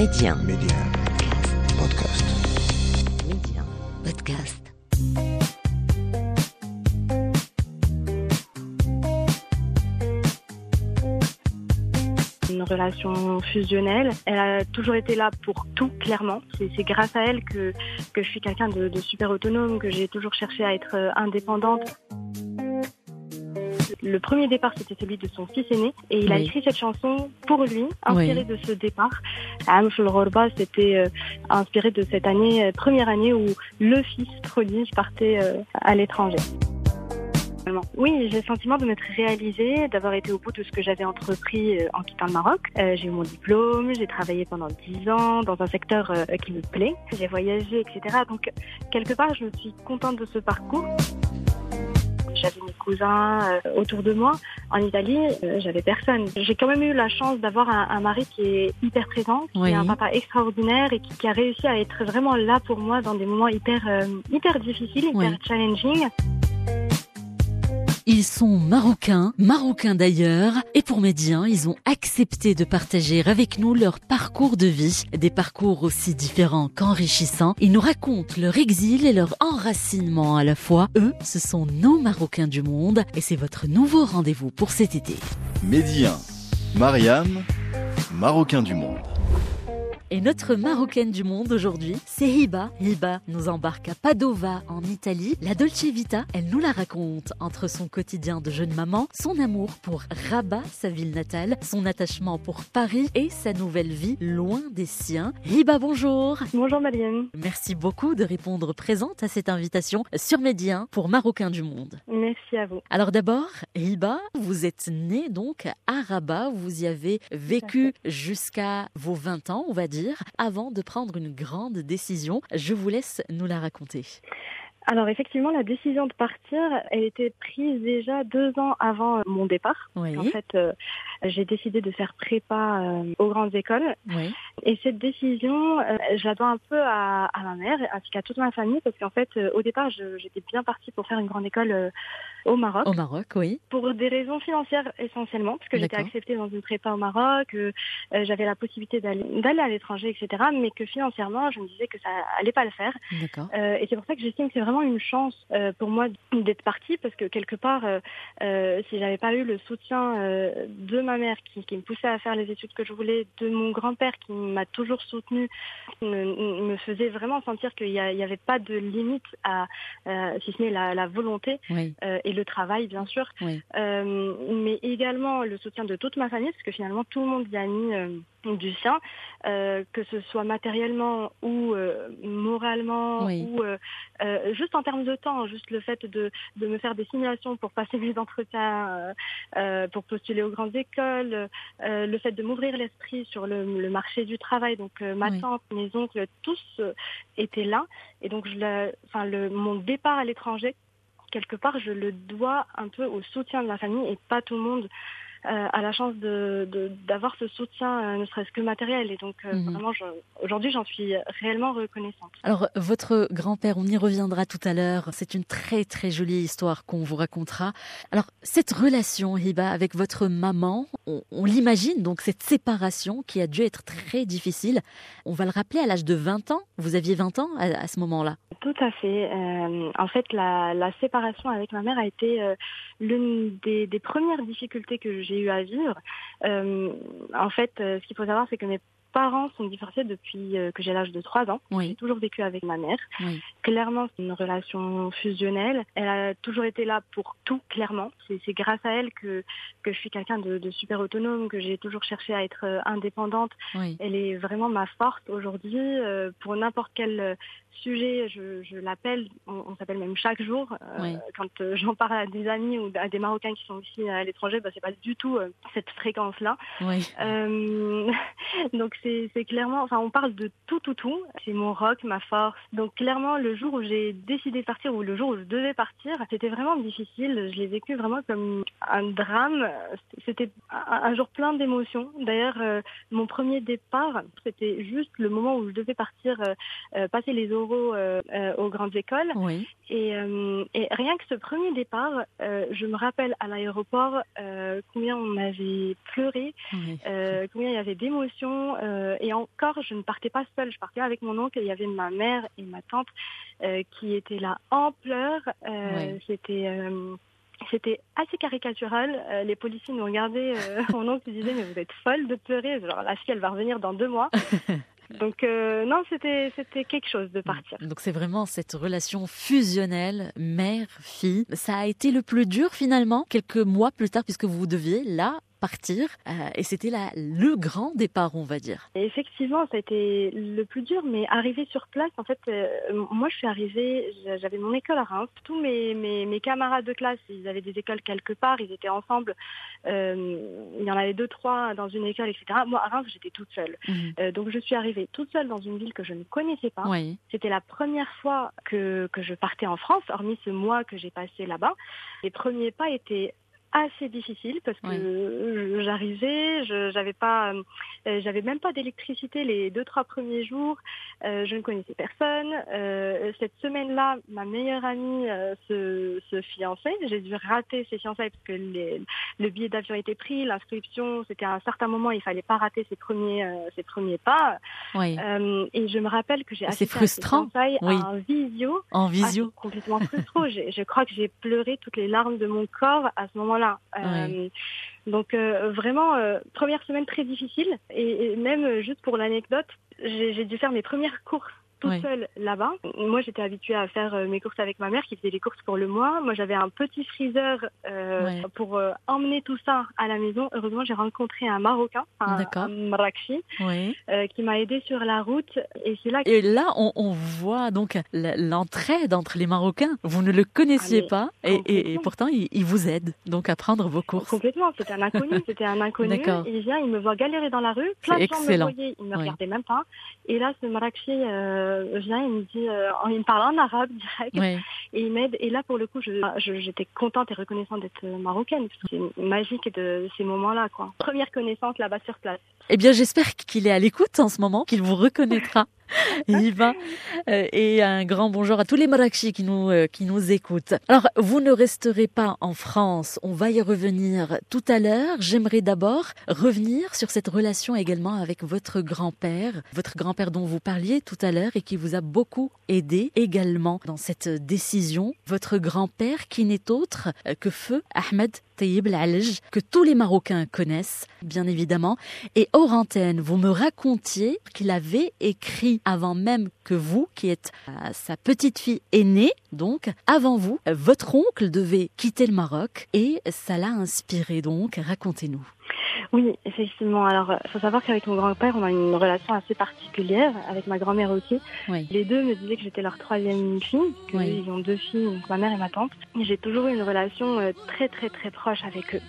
Média. Média. Podcast. Média. Podcast. une relation fusionnelle. Elle a toujours été là pour tout, clairement. C'est c'est grâce à elle que, que je suis quelqu'un de, de super autonome, que j'ai toujours cherché à être euh, indépendante. Le premier départ, c'était celui de son fils aîné, et il a Oui. écrit cette chanson pour lui, inspirée de ce départ. Am Shul Ghorba, c'était euh, inspiré de cette année, euh, première année où le fils prodige partait euh, à l'étranger. Oui, j'ai le sentiment de m'être réalisée, d'avoir été au bout de ce que j'avais entrepris en quittant le Maroc. Euh, j'ai eu mon diplôme, j'ai travaillé pendant 10 ans dans un secteur euh, qui me plaît, j'ai voyagé, etc. Donc, quelque part, je suis contente de ce parcours. J'avais mes cousins euh, autour de moi. En Italie, euh, j'avais personne. J'ai quand même eu la chance d'avoir un, un mari qui est hyper présent, qui Oui. est un papa extraordinaire et qui, qui a réussi à être vraiment là pour moi dans des moments hyper, euh, hyper difficiles, hyper Oui. challenging. Ils sont marocains, marocains d'ailleurs, et pour Médien, ils ont accepté de partager avec nous leur parcours de vie, des parcours aussi différents qu'enrichissants. Ils nous racontent leur exil et leur enracinement à la fois. Eux, ce sont nos Marocains du monde, et c'est votre nouveau rendez-vous pour cet été. Médien, Mariam, Marocain du monde. Et notre Marocaine du monde aujourd'hui, c'est Hiba. Hiba nous embarque à Padova, en Italie. La Dolce Vita, elle nous la raconte entre son quotidien de jeune maman, son amour pour Rabat, sa ville natale, son attachement pour Paris et sa nouvelle vie loin des siens. Hiba, bonjour. Bonjour Malienne. Merci beaucoup de répondre présente à cette invitation sur Médien pour Marocains du monde. Merci à vous. Alors d'abord, Hiba, vous êtes née donc à Rabat, vous y avez vécu jusqu'à vos 20 ans, on va dire, avant de prendre une grande décision. Je vous laisse nous la raconter. Alors effectivement, la décision de partir, elle était prise déjà deux ans avant euh, mon départ. Oui, En fait, euh, j'ai décidé de faire prépa euh, aux grandes écoles. oui, Et cette décision, euh, je la dois un peu à, à ma mère, ainsi qu'à toute ma famille, parce qu'en fait, au départ, j'étais bien partie pour faire une grande école au Maroc, au Maroc, oui. pour des raisons financières essentiellement, parce que j'étais acceptée dans une prépa au Maroc, j'avais la possibilité d'aller à l'étranger, etc. Mais que financièrement, je me disais que ça allait pas le faire. D'accord. Et c'est pour ça que j'estime que c'est vraiment une chance euh, pour moi d'être partie parce que quelque part, euh, euh, si j'avais pas eu le soutien euh, de ma mère qui, qui me poussait à faire les études que je voulais, de mon grand-père qui m'a toujours soutenue, me, me faisait vraiment sentir qu'il n'y avait pas de limite à, si ce n'est la, la volonté Oui, et le travail, bien sûr, Oui. Mais également le soutien de toute ma famille, parce que finalement tout le monde y a mis du sien, euh, que ce soit matériellement ou euh, moralement Oui. ou euh, euh, juste en termes de temps, juste le fait de, de me faire des simulations pour passer mes entretiens, euh, euh, pour postuler aux grandes écoles, euh, le fait de m'ouvrir l'esprit sur le, le marché du travail. Donc euh, ma Oui. tante, mes oncles, tous étaient là, et donc je enfin le, mon départ à l'étranger quelque part, je le dois un peu au soutien de ma famille et pas tout le monde a la chance de de- d'avoir ce soutien, euh, ne serait-ce que matériel. Et donc, euh, Mhm. vraiment, aujourd'hui, j'en suis réellement reconnaissante. Alors, votre grand-père, on y reviendra tout à l'heure. C'est une très très jolie histoire qu'on vous racontera. Alors, cette relation, Hiba, avec votre maman, on, on l'imagine, donc cette séparation qui a dû être très difficile. On va le rappeler à l'âge de 20 ans. Vous aviez 20 ans à, à ce moment-là. Tout à fait. Euh, en fait, la, la séparation avec ma mère a été euh, l'une des, des premières difficultés que j'ai eu à vivre. Euh, en fait, euh, ce qu'il faut savoir, c'est que mes parents sont divorcés depuis euh, que j'ai l'âge de 3 ans. J'ai toujours vécu avec ma mère. oui, Clairement, c'est une relation fusionnelle. Elle a toujours été là pour tout, clairement. C'est grâce à elle que, que je suis quelqu'un de, de super autonome, que j'ai toujours cherché à être indépendante. oui. Elle est vraiment ma force aujourd'hui. Pour n'importe quel euh, sujet, je, je l'appelle. On, on s'appelle même chaque jour. Euh, Oui. Quand euh, j'en parle à des amis ou à des Marocains qui sont ici à l'étranger, bah, c'est pas du tout euh, cette fréquence-là. oui. Donc c'est c'est clairement, enfin on parle de tout, tout, tout. C'est mon rock, ma force. Donc clairement, le jour où j'ai décidé de partir ou le jour où je devais partir, c'était vraiment difficile. Je l'ai vécu vraiment comme un drame. C'était un, un jour plein d'émotions. D'ailleurs, mon premier départ, c'était juste le moment où je devais partir passer les oraux euh, euh, aux grandes écoles. Oui, Et, euh, et rien que ce premier départ, je me rappelle à l'aéroport combien on avait pleuré, oui. combien il y avait d'émotions. Et encore, je ne partais pas seule. Je partais avec mon oncle. Et il y avait ma mère et ma tante qui étaient là en pleurs. C'était c'était assez caricatural. les policiers nous regardaient. mon oncle disait mais vous êtes folle de pleurer. Genre la fille elle va revenir dans deux mois. Donc euh, non, c'était c'était quelque chose de partir. Donc c'est vraiment cette relation fusionnelle mère-fille. Ça a été le plus dur finalement quelques mois plus tard puisque vous deviez là partir. Euh, et c'était le grand départ, on va dire. effectivement, ça a été le plus dur, mais arriver sur place, en fait, euh, moi je suis arrivée, j'avais mon école à Reims. Tous mes, mes, camarades de classe, ils avaient des écoles quelque part, ils étaient ensemble. Euh, il y en avait deux, trois dans une école, etc. Moi, à Reims, j'étais toute seule. Mhm. donc je suis arrivée toute seule dans une ville que je ne connaissais pas. C'était la première fois que, que je partais en France, hormis ce mois que j'ai passé là-bas. Les premiers pas étaient assez difficile parce que j'arrivais, je j'avais pas, euh, j'avais même pas d'électricité les deux trois premiers jours. Euh, je ne connaissais personne. Euh, cette semaine-là, ma meilleure amie se, se fiançait. J'ai dû rater ses fiançailles parce que les, le billet d'avion était pris, l'inscription, c'était à un certain moment, il fallait pas rater ses premiers ses premiers pas. Oui. et je me rappelle que j'ai assez frustrant. oui. en visio. En visio. Ah, complètement frustrant. je crois que j'ai pleuré toutes les larmes de mon corps à ce moment-là euh, donc euh, vraiment, euh, première semaine très difficile. Et, et même juste pour l'anecdote, j'ai dû faire mes premières courses tout seul là-bas. Moi, j'étais habituée à faire euh, mes courses avec ma mère qui faisait les courses pour le mois. Moi, j'avais un petit freezer euh, pour euh, emmener tout ça à la maison. Heureusement, j'ai rencontré un Marocain, un, un qui m'a aidé sur la route. Et c'est là. Et là, on, voit donc l'entraide entre les Marocains. Vous ne le connaissiez ah, pas, et, et, pourtant, il, vous aide donc à prendre vos courses. Complètement. C'était un inconnu. C'était un inconnu. Il vient, il me voit galérer dans la rue. Plein de gens me voyaient, il me regardait même pas. Et là, ce Marrakchi euh, vient, il me dit, euh, il me parle en arabe direct, et il m'aide. Et là, pour le coup, j'étais contente et reconnaissante d'être marocaine. C'est magique de ces moments-là, quoi. Première connaissance là-bas sur place. Eh bien, j'espère qu'il est à l'écoute en ce moment, qu'il vous reconnaîtra. Yvan. Euh, et un grand bonjour à tous les Marrakchi qui nous, euh, qui nous écoutent. Alors, vous ne resterez pas en France. On va y revenir tout à l'heure. J'aimerais d'abord revenir sur cette relation également avec votre grand-père. Votre grand-père dont vous parliez tout à l'heure et qui vous a beaucoup aidé également dans cette décision. Votre grand-père qui n'est autre euh, que feu Ahmed Que tous les Marocains connaissent, bien évidemment. Et hors vous me racontiez qu'il avait écrit avant même que vous, qui êtes euh, sa petite fille aînée, donc, avant vous, votre oncle devait quitter le Maroc et ça l'a inspiré donc. Racontez-nous. Oui, effectivement. Alors, il faut savoir qu'avec mon grand-père, on a une relation assez particulière, avec ma grand-mère aussi. Les deux me disaient que j'étais leur troisième fille, qu'ils ont deux filles, donc ma mère et ma tante. J'ai toujours eu une relation euh, très très très proche avec eux.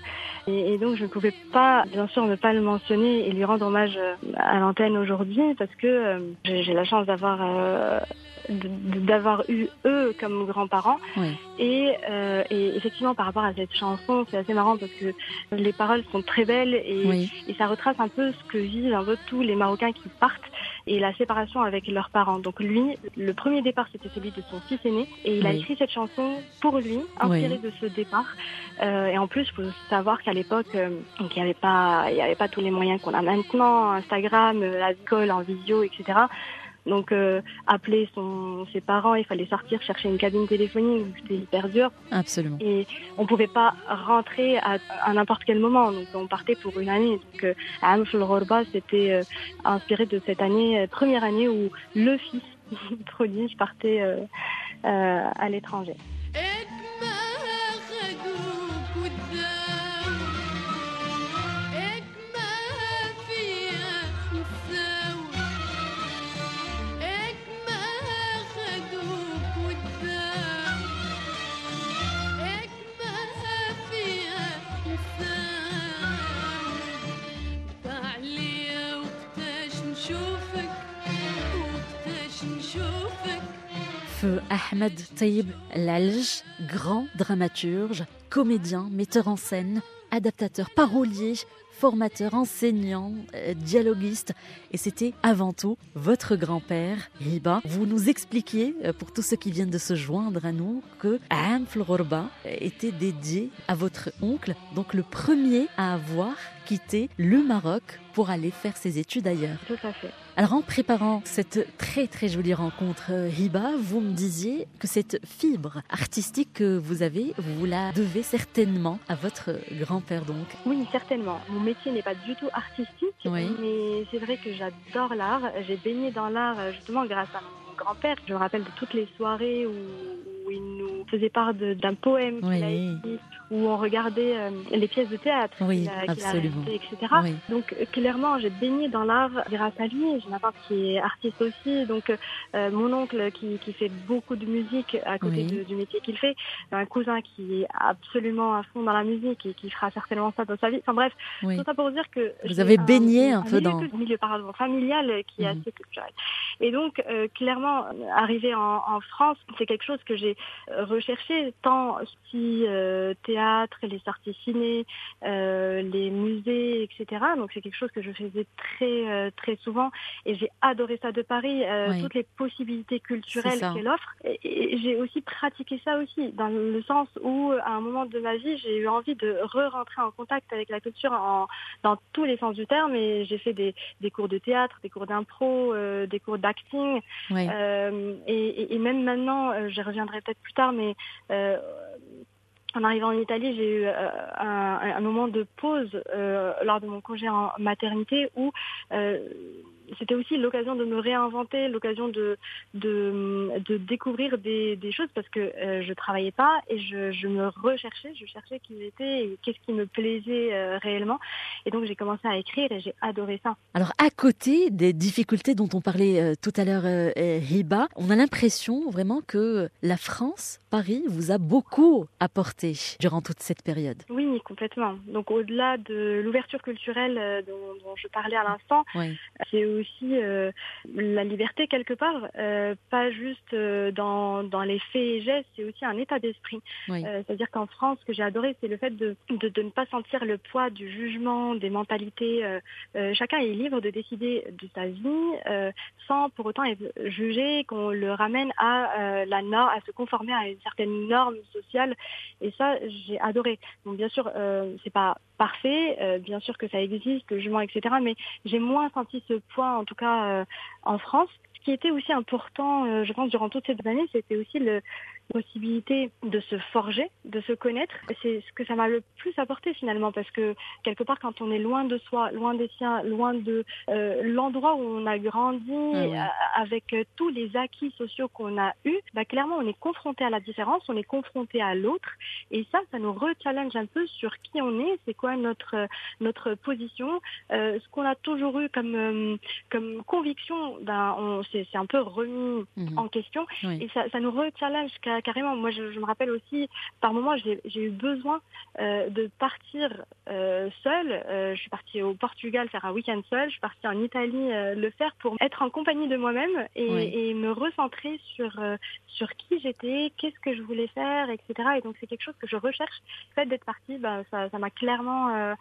Et, donc, je ne pouvais pas, bien sûr, ne pas le mentionner et lui rendre hommage euh, à l'antenne aujourd'hui, parce que euh, j'ai la chance d'avoir d'avoir eu eux comme grands-parents. Et, euh, et, effectivement, par rapport à cette chanson, c'est assez marrant parce que les paroles sont très belles et, et ça retrace un peu ce que vivent un peu tous les Marocains qui partent et la séparation avec leurs parents. Donc lui, le premier départ, c'était celui de son fils aîné et il a écrit cette chanson pour lui, inspiré de ce départ. Euh, et en plus, il faut savoir qu'à l'époque, euh, il n'y avait pas, il y avait pas tous les moyens qu'on a maintenant, Instagram, euh, la en visio, etc. Donc euh, appeler son, ses parents, il fallait sortir chercher une cabine téléphonique, c'était hyper dur. Absolument. Et on pouvait pas rentrer à, à n'importe quel moment, donc on partait pour une année. Donc euh, Amf Rorba, c'était euh, inspiré de cette année, euh, première année où le fils prodige partait euh, à l'étranger. Ahmed Taïb Lalj, grand dramaturge, comédien, metteur en scène, adaptateur, parolier, formateur, enseignant, euh, dialoguiste. Et c'était avant tout votre grand-père, Riba. Vous nous expliquiez, euh, pour tous ceux qui viennent de se joindre à nous, que Am Florba était dédié à votre oncle, donc le premier à avoir quitté le Maroc pour aller faire ses études ailleurs. Tout à fait. Alors en préparant cette très très jolie rencontre, euh, Hiba, vous me disiez que cette fibre artistique que vous avez, vous la devez certainement à votre grand-père donc. Oui, certainement. Mon métier n'est pas du tout artistique, mais c'est vrai que j'adore l'art. J'ai baigné dans l'art euh, justement grâce à mon grand-père. Je me rappelle de toutes les soirées où, il nous faisait part d'un poème qu'il a écrit, où on regardait euh, les pièces de théâtre qu'il a, réalisées, etc. Donc euh, clairement, j'ai baigné dans l'art grâce à lui. J'ai ma part qui est artiste aussi. Donc euh, mon oncle qui, qui, fait beaucoup de musique à côté du métier qu'il fait, un cousin qui est absolument à fond dans la musique et qui fera certainement ça dans sa vie. Enfin bref, tout ça pour dire que vous avez baigné un, peu dans le milieu pardon, familial qui est mhm. assez culturel. Et donc clairement, arriver en, en France, c'est quelque chose que j'ai recherché tant si théâtre les sorties ciné, euh, les musées, etc. Donc c'est quelque chose que je faisais très euh, très souvent. Et j'ai adoré ça de Paris, euh, toutes les possibilités culturelles qu'elle offre. Et, j'ai aussi pratiqué ça aussi dans le sens où à un moment de ma vie j'ai eu envie de re-rentrer en contact avec la culture en, dans tous les sens du terme. Et j'ai fait des, des, cours de théâtre, des cours d'impro, des cours d'acting. Et, et, même maintenant, je reviendrai peut-être plus tard, mais en arrivant en Italie, j'ai eu euh, un, moment de pause euh, lors de mon congé en maternité où euh, c'était aussi l'occasion de me réinventer, l'occasion de, de, de, découvrir des, des choses parce que euh, je travaillais pas et je, je, me recherchais, je cherchais qui j'étais et qu'est-ce qui me plaisait euh, réellement. Et donc j'ai commencé à écrire et j'ai adoré ça. Alors à côté des difficultés dont on parlait euh, tout à l'heure, Hiba, on a l'impression vraiment que la France, Paris, vous a beaucoup apporté durant toute cette période. Oui, complètement. Donc au-delà de l'ouverture culturelle dont, dont, je parlais à l'instant, oui. c'est aussi euh, la liberté quelque part, euh, pas juste euh, dans, dans les faits et gestes, c'est aussi un état d'esprit. C'est-à-dire qu'en France, ce que j'ai adoré, c'est le fait de, de, de, ne pas sentir le poids du jugement, des mentalités. chacun est libre de décider de sa vie sans pour autant être jugé, qu'on le ramène à la norme, à se conformer à une certaine norme sociale. Et ça, j'ai adoré. Donc bien sûr, c'est pas parfait, bien sûr que ça existe, le jugement, etc. Mais j'ai moins senti ce poids en tout cas euh, en France. Ce qui était aussi important, euh, je pense, durant toutes ces années, c'était aussi le, possibilité de se forger, de se connaître. C'est ce que ça m'a le plus apporté finalement, parce que quelque part, quand on est loin de soi, loin des siens, loin de euh, l'endroit où on a grandi, ah euh, avec euh, tous les acquis sociaux qu'on a eus, bah, clairement, on est confronté à la différence, on est confronté à l'autre, et ça, ça nous re-challenge un peu sur qui on est, c'est quoi notre notre position, ce qu'on a toujours eu comme comme conviction, ben, c'est un peu remis mhm. en question, et ça, ça nous re-challenge carrément. Moi, je, me rappelle aussi, par moments, j'ai eu besoin euh, de partir euh, seule. Euh, je suis partie au Portugal faire un week-end seul. Je suis partie en Italie le faire pour être en compagnie de moi-même et, me recentrer sur sur qui j'étais, qu'est-ce que je voulais faire, etc. Et donc, c'est quelque chose que je recherche. Le fait d'être partie, bah, ça m'a clairement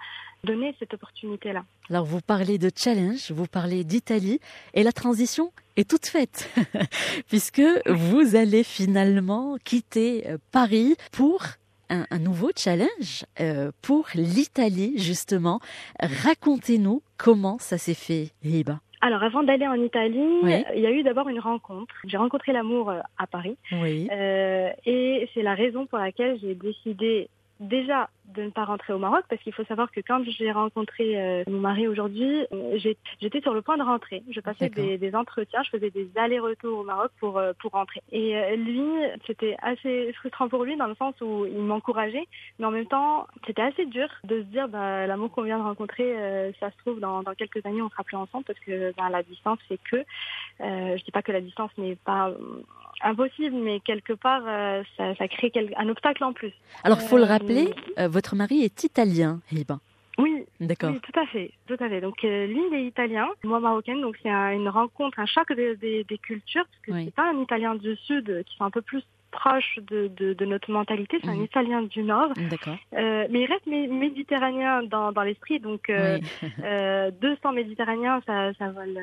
donné cette opportunité-là. Alors, vous parlez de challenge, vous parlez d'Italie, et la transition est toute faite, puisque vous allez finalement quitter euh, Paris pour un, nouveau challenge euh, pour l'Italie, justement. Racontez-nous comment ça s'est fait, Hiba. Alors, avant d'aller en Italie, il y a eu d'abord une rencontre. J'ai rencontré l'amour euh, à Paris. Oui. et c'est la raison pour laquelle j'ai décidé déjà de ne pas rentrer au Maroc parce qu'il faut savoir que quand j'ai rencontré euh, mon mari aujourd'hui, euh, j'étais sur le point de rentrer. Je passais des, des, entretiens, je faisais des allers-retours au Maroc pour euh, pour rentrer. Et lui, c'était assez frustrant pour lui dans le sens où il m'encourageait, mais en même temps, c'était assez dur de se dire bah, l'amour qu'on vient de rencontrer, ça se trouve dans, dans quelques années on sera plus ensemble parce que bah, la distance fait que. je dis pas que la distance n'est pas impossible, mais quelque part, ça, ça, crée un obstacle en plus. Alors, faut le rappeler, votre mari est italien, Hiba. Oui, D'accord. Oui, tout à fait, tout à fait. Donc euh, lui, il est italien, moi marocaine, donc c'est une rencontre, un choc des, des, cultures, parce que c'est pas un italien du sud qui sont un peu plus proche de, de, notre mentalité. C'est un mhm. Italien du Nord. Euh, mais il reste méditerranéen dans, dans l'esprit. Donc, euh, 200 méditerranéens, ça, ça vole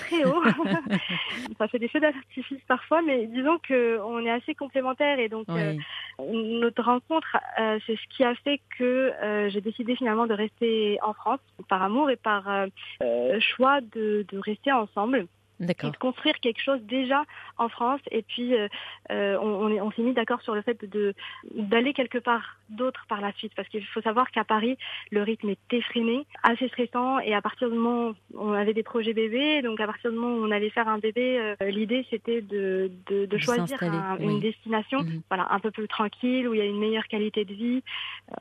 très haut. ça fait des feux d'artifice parfois, mais disons qu'on est assez complémentaires. Et donc, notre rencontre, c'est ce qui a fait que j'ai décidé finalement de rester en France par amour et par choix de, de rester ensemble et de construire quelque chose déjà en France. Et puis, euh, euh on, on s'est mis d'accord sur le fait de d'aller quelque part d'autre par la suite, parce qu'il faut savoir qu'à Paris, le rythme est effréné, assez stressant, et à partir du moment où on avait des projets bébés, donc à partir du moment où on allait faire un bébé, euh, l'idée c'était de, de, de, choisir une destination, mhm. voilà, un peu plus tranquille, où il y a une meilleure qualité de vie,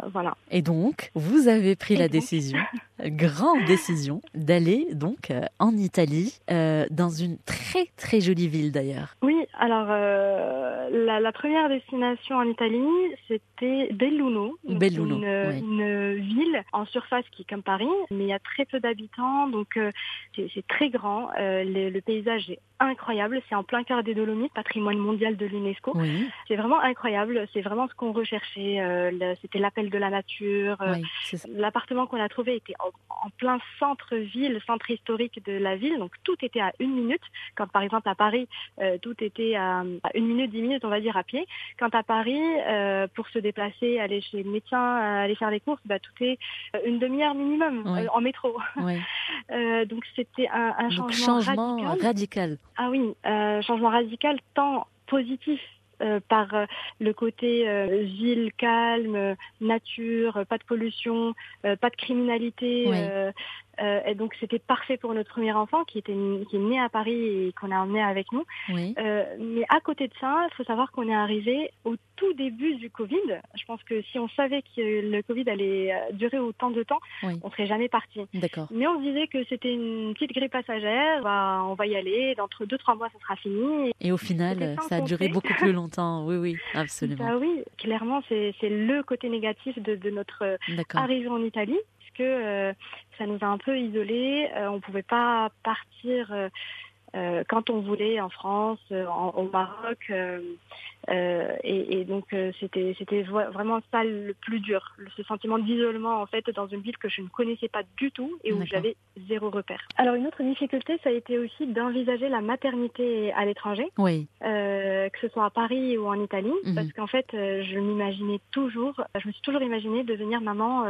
euh, voilà. Et donc, vous avez pris la décision, grande décision, d'aller donc en Italie, dans dans une très très jolie ville d'ailleurs. Oui, alors euh, la, la, première destination en Italie, c'était Belluno, Belluno une, une, ville en surface qui est comme Paris, mais il y a très peu d'habitants, donc euh, c'est très grand. Euh, le, paysage est incroyable, c'est en plein cœur des Dolomites, patrimoine mondial de l'UNESCO. Oui. C'est vraiment incroyable, c'est vraiment ce qu'on recherchait. Euh, c'était l'appel de la nature. Oui, L'appartement qu'on a trouvé était en, en plein centre-ville, centre historique de la ville, donc tout était à une minutes. Quand par exemple à Paris, euh, tout était à, une minute, dix minutes, on va dire à pied. Quand à Paris, euh, pour se déplacer, aller chez le médecin, aller faire les courses, bah, tout est euh, une demi-heure minimum en métro. donc c'était un, changement, radical. Ah oui, changement radical tant positif par le côté ville calme, nature, pas de pollution, pas de criminalité, euh, et donc c'était parfait pour notre premier enfant qui était qui est né à Paris et qu'on a emmené avec nous. Euh, mais à côté de ça, il faut savoir qu'on est arrivé au tout début du Covid. Je pense que si on savait que le Covid allait euh, durer autant de temps, on serait jamais parti. D'accord. Mais on se disait que c'était une petite grippe passagère. Bah, on va y aller. D'entre deux trois mois, ça sera fini. Et au final, ça a duré beaucoup plus longtemps. Oui, oui, absolument. Bah oui, clairement, c'est le côté négatif de, de notre arrivée en Italie que euh, ça nous a un peu isolés. Euh, on pouvait pas partir euh, quand on voulait en France, au Maroc. Et, donc c'était c'était vraiment ça le plus dur, ce sentiment d'isolement en fait dans une ville que je ne connaissais pas du tout et où j'avais zéro repère. Alors une autre difficulté, ça a été aussi d'envisager la maternité à l'étranger, oui. que ce soit à Paris ou en Italie, mhm. parce qu'en fait je m'imaginais toujours, je me suis toujours imaginé devenir maman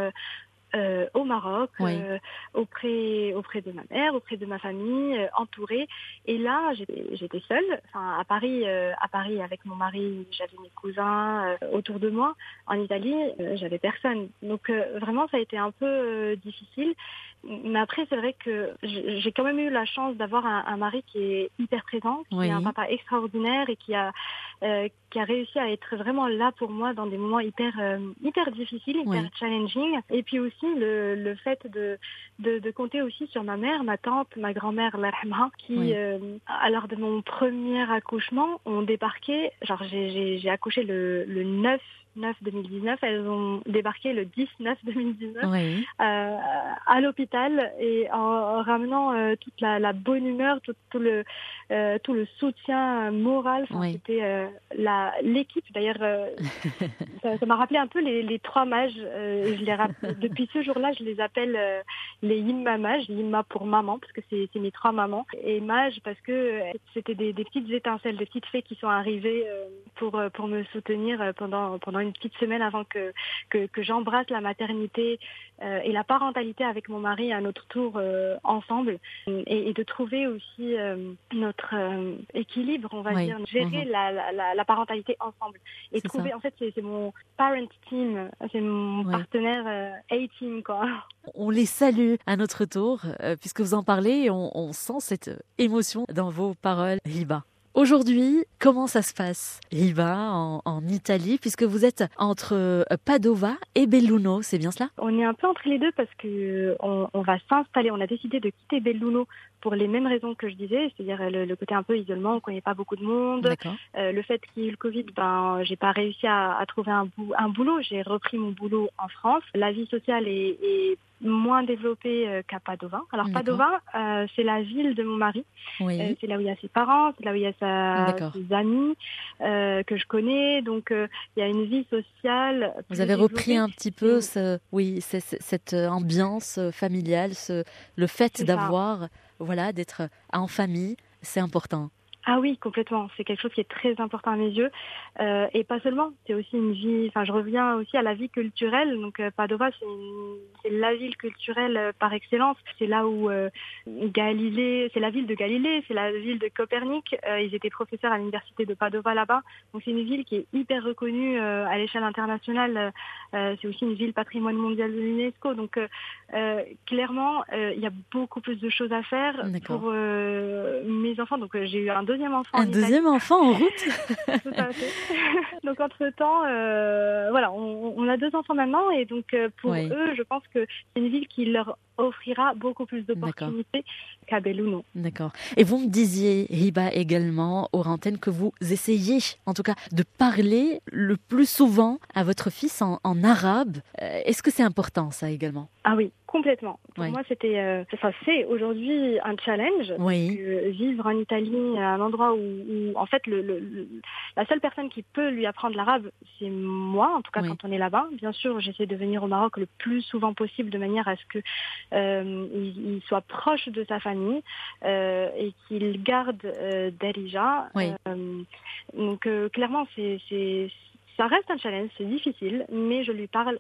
euh, au Maroc, euh, auprès auprès de ma mère, auprès de ma famille, euh, entourée. Et là, j'étais seule. Enfin, à Paris, à Paris avec mon mari, j'avais mes cousins autour de moi. En Italie, j'avais personne. Donc vraiment, ça a été un peu difficile. Mais après, c'est vrai que j'ai quand même eu la chance d'avoir un, mari qui est hyper présent, qui est un papa extraordinaire et qui a euh, qui a réussi à être vraiment là pour moi dans des moments hyper euh, hyper difficiles, hyper challenging. Et puis aussi le, le fait de, de, de compter aussi sur ma mère, ma tante, ma grand-mère, qui euh, à l'heure de mon premier accouchement ont débarqué. Genre j'ai accouché le, le 9 9 2019. Elles ont débarqué le 10-9 2019 euh, à l'hôpital et en, ramenant euh, toute la, la, bonne humeur, tout, tout le euh, tout le soutien moral. C'était euh, la l'équipe. D'ailleurs, ça m'a rappelé un peu les, les trois mages. je les depuis ce jour-là, je les appelle les Yimma mages. Yimma pour maman parce que c'est mes trois mamans et mages parce que c'était des, des, petites étincelles, des petites fées qui sont arrivées pour pour me soutenir pendant pendant une petite semaine avant que que, que j'embrasse la maternité et la parentalité avec mon mari à notre tour ensemble et, et, de trouver aussi notre euh, équilibre, on va dire, gérer mhm. la, la, la, parentalité ensemble. Et trouver, en fait, c'est mon parent team, c'est mon partenaire euh, A-team, quoi. On les salue à notre tour, euh, puisque vous en parlez, on, on sent cette émotion dans vos paroles, Liba. Aujourd'hui, comment ça se passe Riva en, en, Italie, puisque vous êtes entre euh, Padova et Belluno, c'est bien cela? On est un peu entre les deux parce que on, on va s'installer. On a décidé de quitter Belluno pour les mêmes raisons que je disais, c'est-à-dire le, côté un peu isolement, on connaît pas beaucoup de monde, euh, le fait qu'il y ait eu le Covid, ben j'ai pas réussi à, trouver un, un boulot, j'ai repris mon boulot en France, la vie sociale est, est moins développée euh, qu'à Padova. Alors Padova, euh, c'est la ville de mon mari. Euh, c'est là où il y a ses parents, c'est là où il y a sa, ses amis que je connais. Donc il y a une vie sociale. Vous avez repris un petit peu, ce, oui, cette ambiance familiale, ce, le fait d'avoir, voilà, d'être en famille, c'est important. Ah oui, complètement. C'est quelque chose qui est très important à mes yeux. Euh, et pas seulement, c'est aussi une vie, enfin je reviens aussi à la vie culturelle. Donc euh, Padova, c'est la ville culturelle euh, par excellence. C'est là où Galilée, c'est la ville de Galilée, c'est la ville de Copernic. ils étaient professeurs à l'université de Padova là-bas. Donc c'est une ville qui est hyper reconnue à l'échelle internationale. c'est aussi une ville patrimoine mondial de l'UNESCO. Donc clairement, il y a beaucoup plus de choses à faire pour mes enfants. Donc j'ai eu un deuxième enfant. Un deuxième enfant en route Tout à fait. donc entre-temps, euh, voilà, on, a deux enfants maintenant et donc euh, pour eux, je pense que c'est une ville qui leur offrira beaucoup plus d'opportunités qu'à Belluno. D'accord. Et vous me disiez, Riba, également, aux antennes, que vous essayez, en tout cas, de parler le plus souvent à votre fils en, en arabe. Euh, est-ce que c'est important, ça également? Ah oui, Complètement. Pour moi, c'était, euh, enfin, c'est aujourd'hui un challenge. Oui. vivre en Italie, à un endroit où, en fait, le, la seule personne qui peut lui apprendre l'arabe, c'est moi, en tout cas quand on est là-bas. Bien sûr, j'essaie de venir au Maroc le plus souvent possible, de manière à ce que euh, il, soit proche de sa famille euh, et qu'il garde euh, Darija. Oui. Euh, donc, clairement, c'est, c'est, ça reste un challenge, c'est difficile, mais je lui parle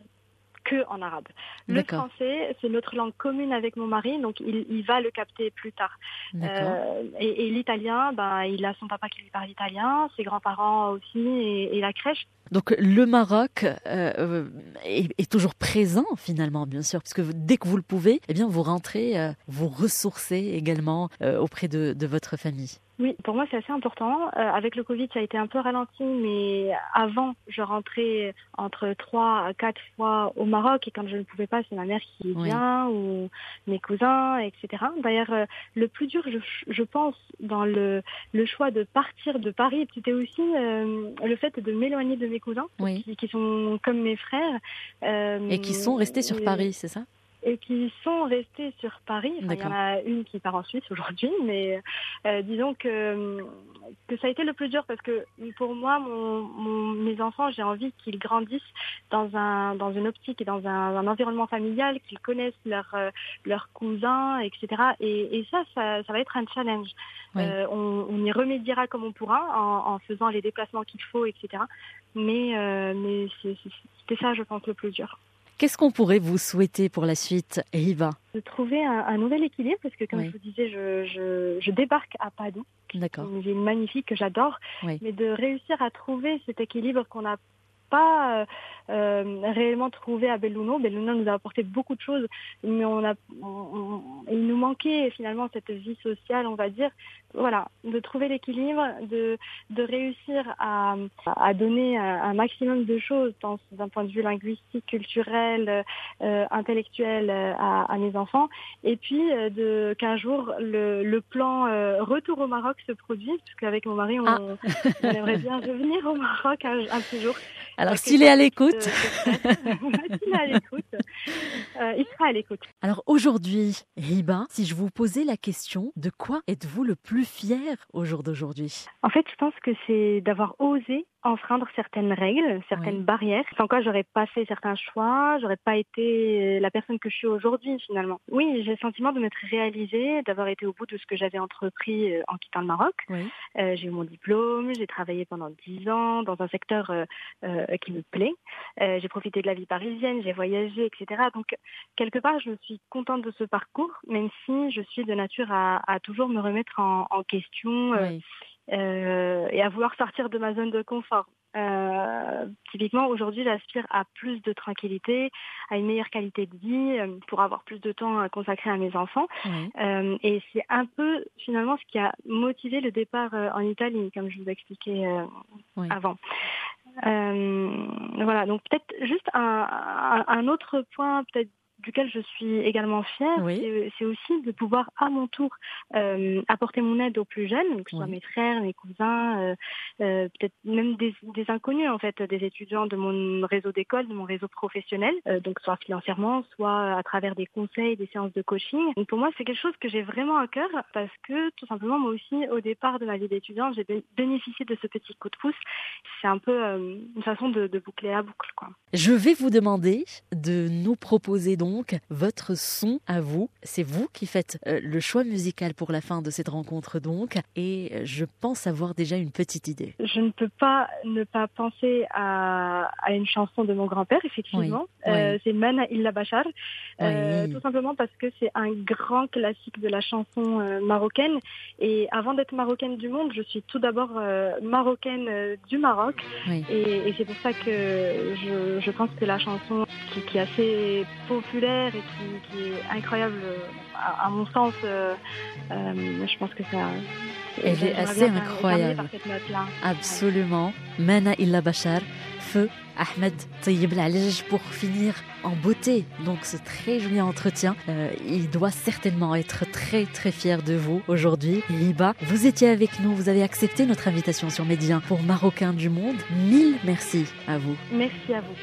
que en arabe. Le français, c'est notre langue commune avec mon mari, donc il, va le capter plus tard. Euh, et, l'italien, ben, il a son papa qui lui parle italien, ses grands-parents aussi, et, la crèche. Donc le Maroc euh, est, toujours présent finalement, bien sûr, parce que dès que vous le pouvez, eh bien vous rentrez, euh, vous ressourcez également auprès de votre famille. Oui, pour moi c'est assez important. Euh, avec le Covid, ça a été un peu ralenti, mais avant, je rentrais entre trois à quatre fois au Maroc et quand je ne pouvais pas, c'est ma mère qui vient ou mes cousins, etc. D'ailleurs, euh, le plus dur, je, je, pense, dans le, le choix de partir de Paris, c'était aussi euh, le fait de m'éloigner de mes cousins, qui, qui, sont comme mes frères. et qui sont restés sur Paris, c'est ça? Et qui sont restés sur Paris. il y en a une qui part en Suisse aujourd'hui, mais euh, disons que, que ça a été le plus dur parce que pour moi, mon, mes enfants, j'ai envie qu'ils grandissent dans, un, dans une optique et dans un, environnement familial, qu'ils connaissent leurs euh, leurs cousins, etc. Et, et ça, ça, ça, va être un challenge. Euh, on, on, y remédiera comme on pourra en, en faisant les déplacements qu'il faut, etc. Mais, mais c'était ça, je pense, le plus dur. Qu'est-ce qu'on pourrait vous souhaiter pour la suite, Eva De trouver un, nouvel équilibre, parce que comme je vous disais, je, je, débarque à Padoue, une ville magnifique que j'adore, mais de réussir à trouver cet équilibre qu'on n'a pas euh, réellement trouvé à Belluno. Belluno nous a apporté beaucoup de choses, mais on a, il nous manquait finalement cette vie sociale, on va dire. Voilà, de trouver l'équilibre, de, de réussir à, à donner un, maximum de choses, d'un point de vue linguistique, culturel, euh, intellectuel à, à, mes enfants, et puis euh, de qu'un jour le, le plan euh, retour au Maroc se produise, parce qu'avec mon mari, on, ah. on, aimerait bien revenir au Maroc un, un petit jour. Alors s'il est à l'écoute, il à l'écoute. Euh, il sera à l'écoute. Alors aujourd'hui, Riba, si je vous posais la question, de quoi êtes-vous le plus fier au jour d'aujourd'hui? En fait, je pense que c'est d'avoir osé enfreindre certaines règles, certaines barrières, sans quoi j'aurais pas fait certains choix, j'aurais pas été la personne que je suis aujourd'hui finalement. Oui, j'ai le sentiment de m'être réalisée, d'avoir été au bout de ce que j'avais entrepris euh, en quittant le Maroc. Euh, j'ai eu mon diplôme, j'ai travaillé pendant dix ans dans un secteur euh, qui me plaît. j'ai profité de la vie parisienne, j'ai voyagé, etc. Donc quelque part, je me suis contente de ce parcours, même si je suis de nature à, toujours me remettre en, question. Euh, et à vouloir sortir de ma zone de confort. Euh, typiquement, aujourd'hui, j'aspire à plus de tranquillité, à une meilleure qualité de vie, euh, pour avoir plus de temps à consacrer à mes enfants. Euh, et c'est un peu, finalement, ce qui a motivé le départ euh, en Italie, comme je vous expliquais avant. voilà, donc peut-être juste un, un, un autre point, peut-être duquel je suis également fière, c'est aussi de pouvoir à mon tour euh, apporter mon aide aux plus jeunes, que ce soit mes frères, mes cousins, euh, euh, peut-être même des, inconnus en fait, des étudiants de mon réseau d'école, de mon réseau professionnel, donc soit financièrement, soit à travers des conseils, des séances de coaching. Donc pour moi, c'est quelque chose que j'ai vraiment à cœur parce que tout simplement moi aussi, au départ de ma vie d'étudiante, j'ai bénéficié de ce petit coup de pouce. C'est un peu une façon de, de, boucler la boucle. Quoi. Je vais vous demander de nous proposer donc votre son à vous. C'est vous qui faites euh, le choix musical pour la fin de cette rencontre donc et euh, je pense avoir déjà une petite idée. Je ne peux pas ne pas penser à, une chanson de mon grand-père effectivement. Euh, c'est Mana Illa Bachar. tout simplement parce que c'est un grand classique de la chanson marocaine et avant d'être marocaine du monde, je suis tout d'abord marocaine du Maroc et, c'est pour ça que je, je, pense que la chanson qui, qui est assez populaire et qui, est incroyable à, mon sens. Euh, euh, je pense que ça. Elle est assez incroyable. Absolument. Mana illa bachar, feu Ahmed Tayyib pour finir en beauté. Donc ce très joli entretien. Euh, il doit certainement être très très fier de vous aujourd'hui. Liba, vous étiez avec nous, vous avez accepté notre invitation sur Médien pour Marocain du Monde. Mille merci à vous. Merci à vous.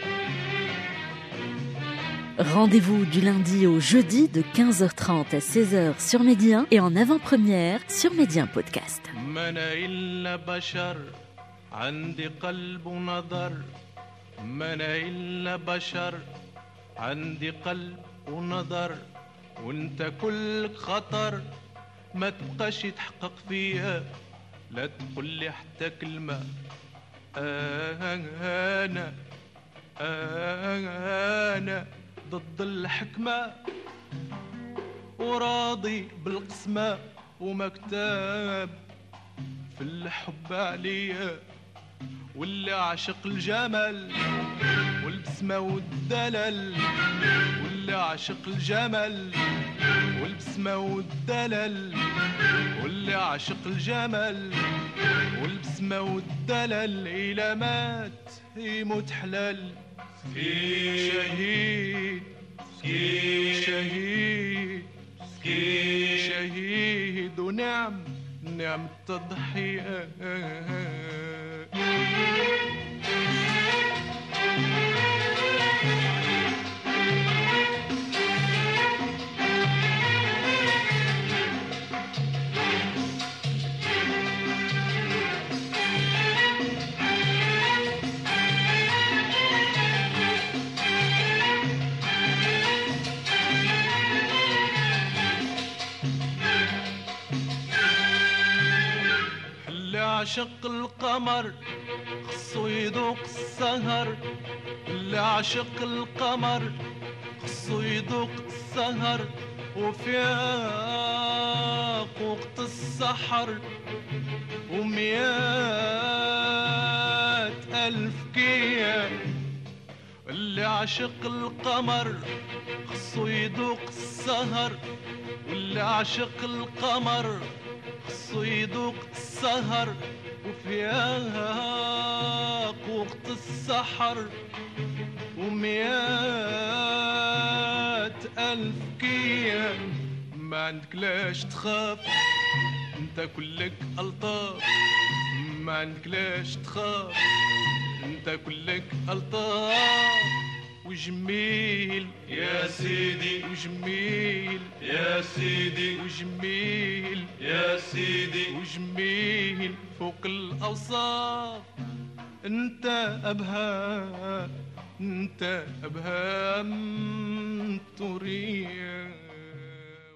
Rendez-vous du lundi au jeudi de 15h30 à 16h sur Médien et en avant-première sur Médien Podcast. عندي قلب ونظر ما انا الا بشر عندي قلب ونظر وانت كلك خطر ما تبقاش يتحقق فيا لا تقول لي حتى كلمة آه أنا آه أنا ضد الحكمة وراضي بالقسمة ومكتاب في الحب عليا واللي عاشق الجمل والبسمة والدلل واللي عاشق الجمل والبسمة والدلل واللي عاشق الجمل والبسمة والدلل إلى مات يموت حلال. شهيد شهيد ونعم نعم التضحية عاشق القمر خصو يذوق السهر اللي عاشق القمر خصو يذوق السهر وفياق وقت السحر ومئات ألف كيا اللي عاشق القمر خصو يذوق السهر واللي عاشق القمر خصو يذوق السهر وفيها وقت السحر ومئات ألف كيا ما عندك لاش تخاف أنت كلك ألطاف. ما عندك لاش تخاف أنت كلك ألطاف. وجميل يا سيدي. وجميل يا سيدي. وجميل يا سيدي. وجميل فوق الأوصاف. أنت أبها أنت أبها تريد.